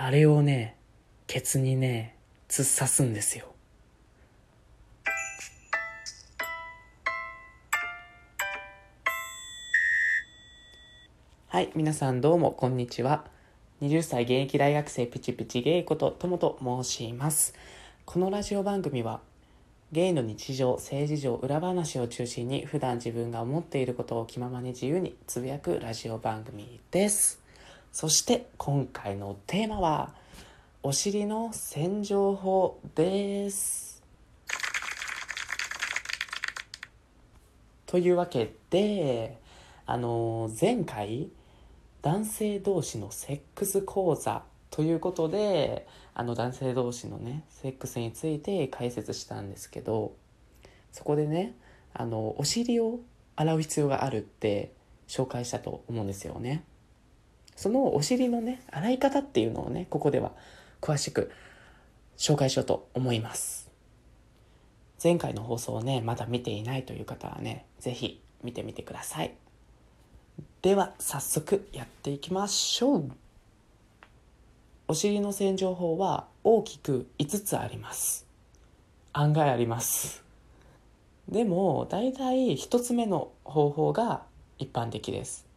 あれをね、ケツにね、突っ刺すんですよ。はい、皆さんどうもこんにちは。20歳現役大学生プチプチゲイことともと申します。このラジオ番組はゲイの日常、政治上、裏話を中心に普段自分が思っていることを気ままに自由につぶやくラジオ番組です。そして今回のテーマはお尻の洗浄法です。というわけで、あの前回男性同士のセックス講座ということであの男性同士のねセックスについて解説したんですけどそこでねあのお尻を洗う必要があるって紹介したと思うんですよねそのお尻のね洗い方っていうのをねここでは詳しく紹介しようと思います。前回の放送をねまだ見ていないという方はね是非見てみてください。では早速やっていきましょう。お尻の洗浄法は大きく5つあります。案外あります。でも大体1つ目の方法が一般的です。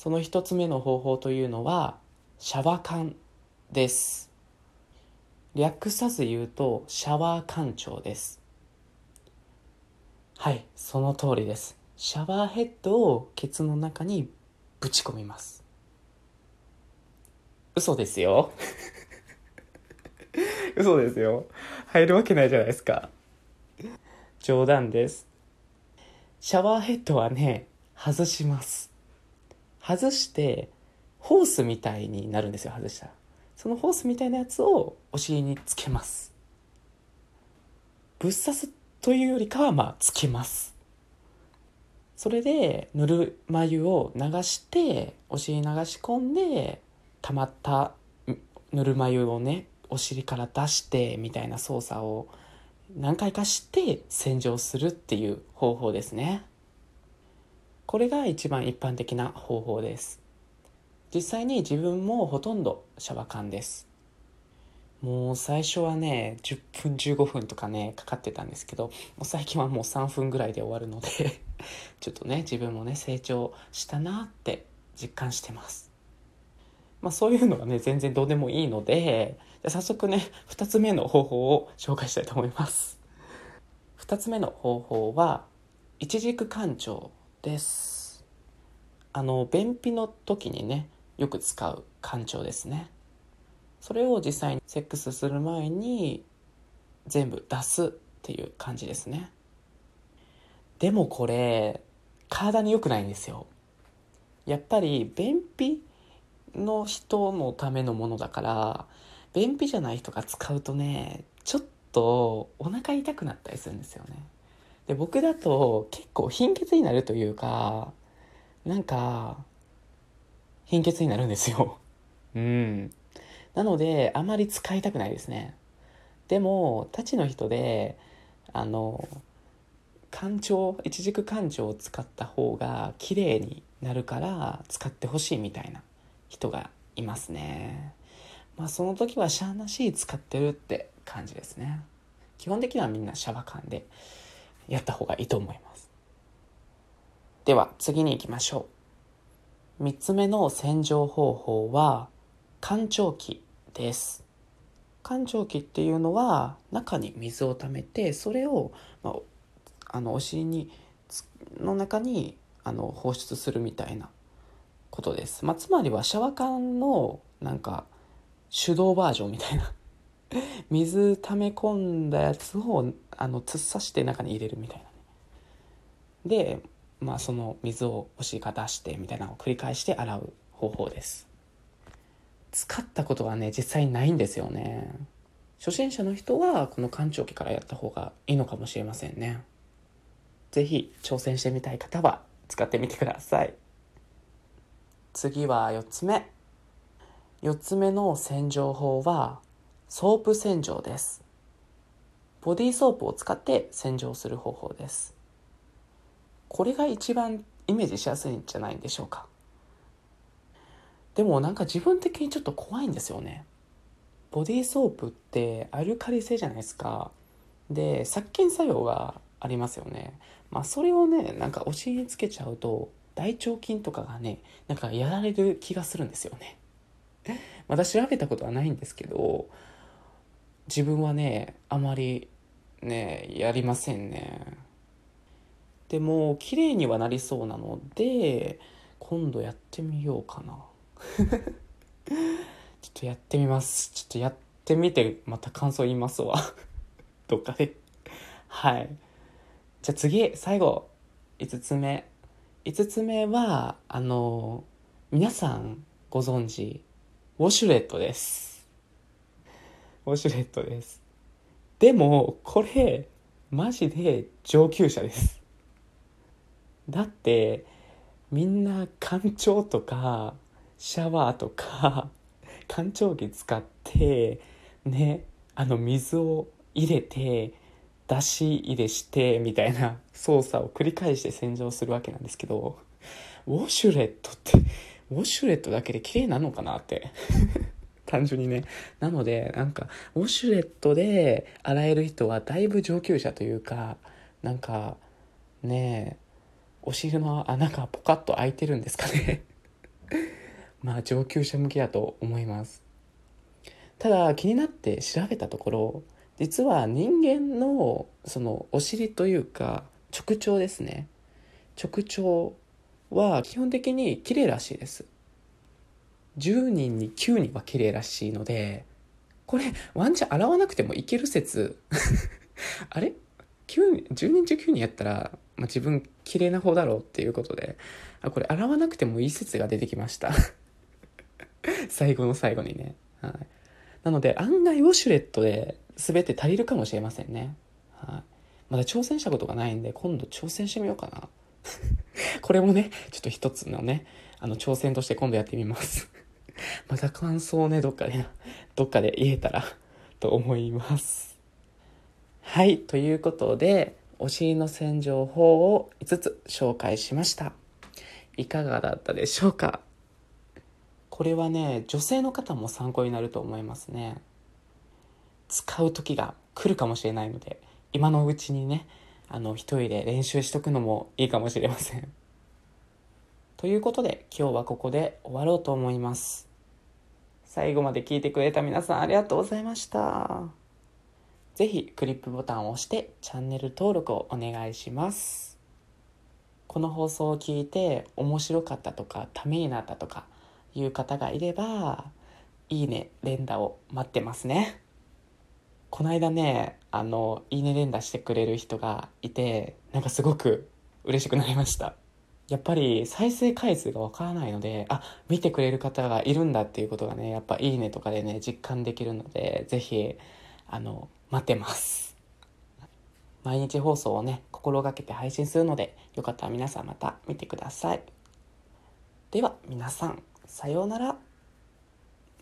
その1つ目の方法というのはシャワー缶です。略さず言うとシャワー館長です。はいその通りです。シャワーヘッドをケツの中にぶち込みます。嘘ですよ。嘘ですよ。入るわけないじゃないですか。冗談です。シャワーヘッドはね外します。外してホースみたいになるんですよ外したら。そのホースみたいなやつをお尻につけます。ぶっ刺すというよりかはまあつけます。それでぬるま湯を流してお尻流し込んで溜まったぬるま湯をねお尻から出してみたいな操作を何回かして洗浄するっていう方法ですね。これが一番一般的な方法です。実際に自分もほとんどシャワカンです。もう最初はね10分15分とかねかかってたんですけどもう最近はもう3分ぐらいで終わるので ちょっとね自分もね成長したなって実感してます。まあそういうのはね全然どうでもいいので早速ね2つ目の方法を紹介したいと思います。2つ目の方法は一軸干潮。です。あの便秘の時にねよく使う干潮ですね。それを実際にセックスする前に全部出すっていう感じですね。でもこれ体に良くないんですよ。やっぱり便秘の人のためのものだから便秘じゃない人が使うとねちょっとお腹痛くなったりするんですよね。で僕だと結構貧血になるというかなんか貧血になるんですようんなので、あまり使いたくないですね。でも、たちの人で、あの、干潮、一軸干潮を使った方が綺麗になるから使ってほしいみたいな人がいますね。まあその時はシャーなし使ってるって感じですね。基本的にはみんなシャワカンでやった方がいいと思います。では次に行きましょう。3つ目の洗浄方法は干潮器です干潮器っていうのは中に水を溜めてそれを、まあ、あのお尻にの中にあの放出するみたいなことです、まあ、つまりはシャワー缶のなんか手動バージョンみたいな 水溜め込んだやつをあの突っ刺して中に入れるみたいなねでまあその水をお尻から出してみたいなのを繰り返して洗う方法です使ったことはね、実際ないんですよね。初心者の人はこの浣腸器からやった方がいいのかもしれませんね。是非挑戦してみたい方は使ってみてください。次は4つ目。4つ目の洗浄法はソープ洗浄です。ボディーソープを使って洗浄する方法です。これが一番イメージしやすいんじゃないんでしょうか。でもなんか自分的にちょっと怖いんですよねボディーソープってアルカリ性じゃないですかで殺菌作用がありますよねまあそれをねなんかお尻につけちゃうと大腸菌とかがねなんかやられる気がするんですよね まだ調べたことはないんですけど自分はねあまりねやりませんね。でも綺麗にはなりそうなので今度やってみようかな。ちょっとやってみます。ちょっとやってみてまた感想言いますわ。どっかで。はい。じゃあ次最後5つ目。5つ目はあの皆さんご存知ウォシュレットです。ウォシュレットです。でもこれマジで上級者です。だってみんな干潮とかシャワーとか干潮機使ってねあの水を入れて出し入れしてみたいな操作を繰り返して洗浄するわけなんですけどウォシュレットってウォシュレットだけで綺麗なのかなって。単純にね。なのでなんかウォシュレットで洗える人はだいぶ上級者というかなんかねえお尻の穴がポカッと開いてるんですかね。まあ上級者向けだと思います。ただ気になって調べたところ実は人間のそのお尻というか直腸ですね。直腸は基本的に綺麗らしいです。10人に9人は綺麗らしいのでこれワンチャン洗わなくてもいける説。あれ？9 10人中9人やったら、まあ、自分綺麗な方だろうっていうことであこれ洗わなくてもいい説が出てきました。最後の最後にね、はい、なので案外ウォシュレットで全て足りるかもしれませんね、はい、まだ挑戦したことがないんで今度挑戦してみようかな。これもねちょっと一つのねあの挑戦として今度やってみます。また感想をねどっかで どっかで言えたら と思います。はいということでお尻の洗浄法を5つ紹介しました。いかがだったでしょうか？これはね女性の方も参考になると思いますね。使う時が来るかもしれないので今のうちにねあの一人で練習しとくのもいいかもしれません。ということで今日はここで終わろうと思います。最後まで聞いてくれた皆さんありがとうございました是非クリップボタンを押してチャンネル登録をお願いしますこの放送を聞いて面白かったとかためになったとかいう方がいれば、いいね、連打を待ってますね。この間ね、あの、いいね連打してくれる人がいて、なんかすごく嬉しくなりました。やっぱり再生回数がわからないので、あ、見てくれる方がいるんだっていうことがね、やっぱいいねとかでね、実感できるので、ぜひ、あの、待ってます。毎日放送をね、心がけて配信するので、よかったら皆さんまた見てください。では、皆さん、さようなら。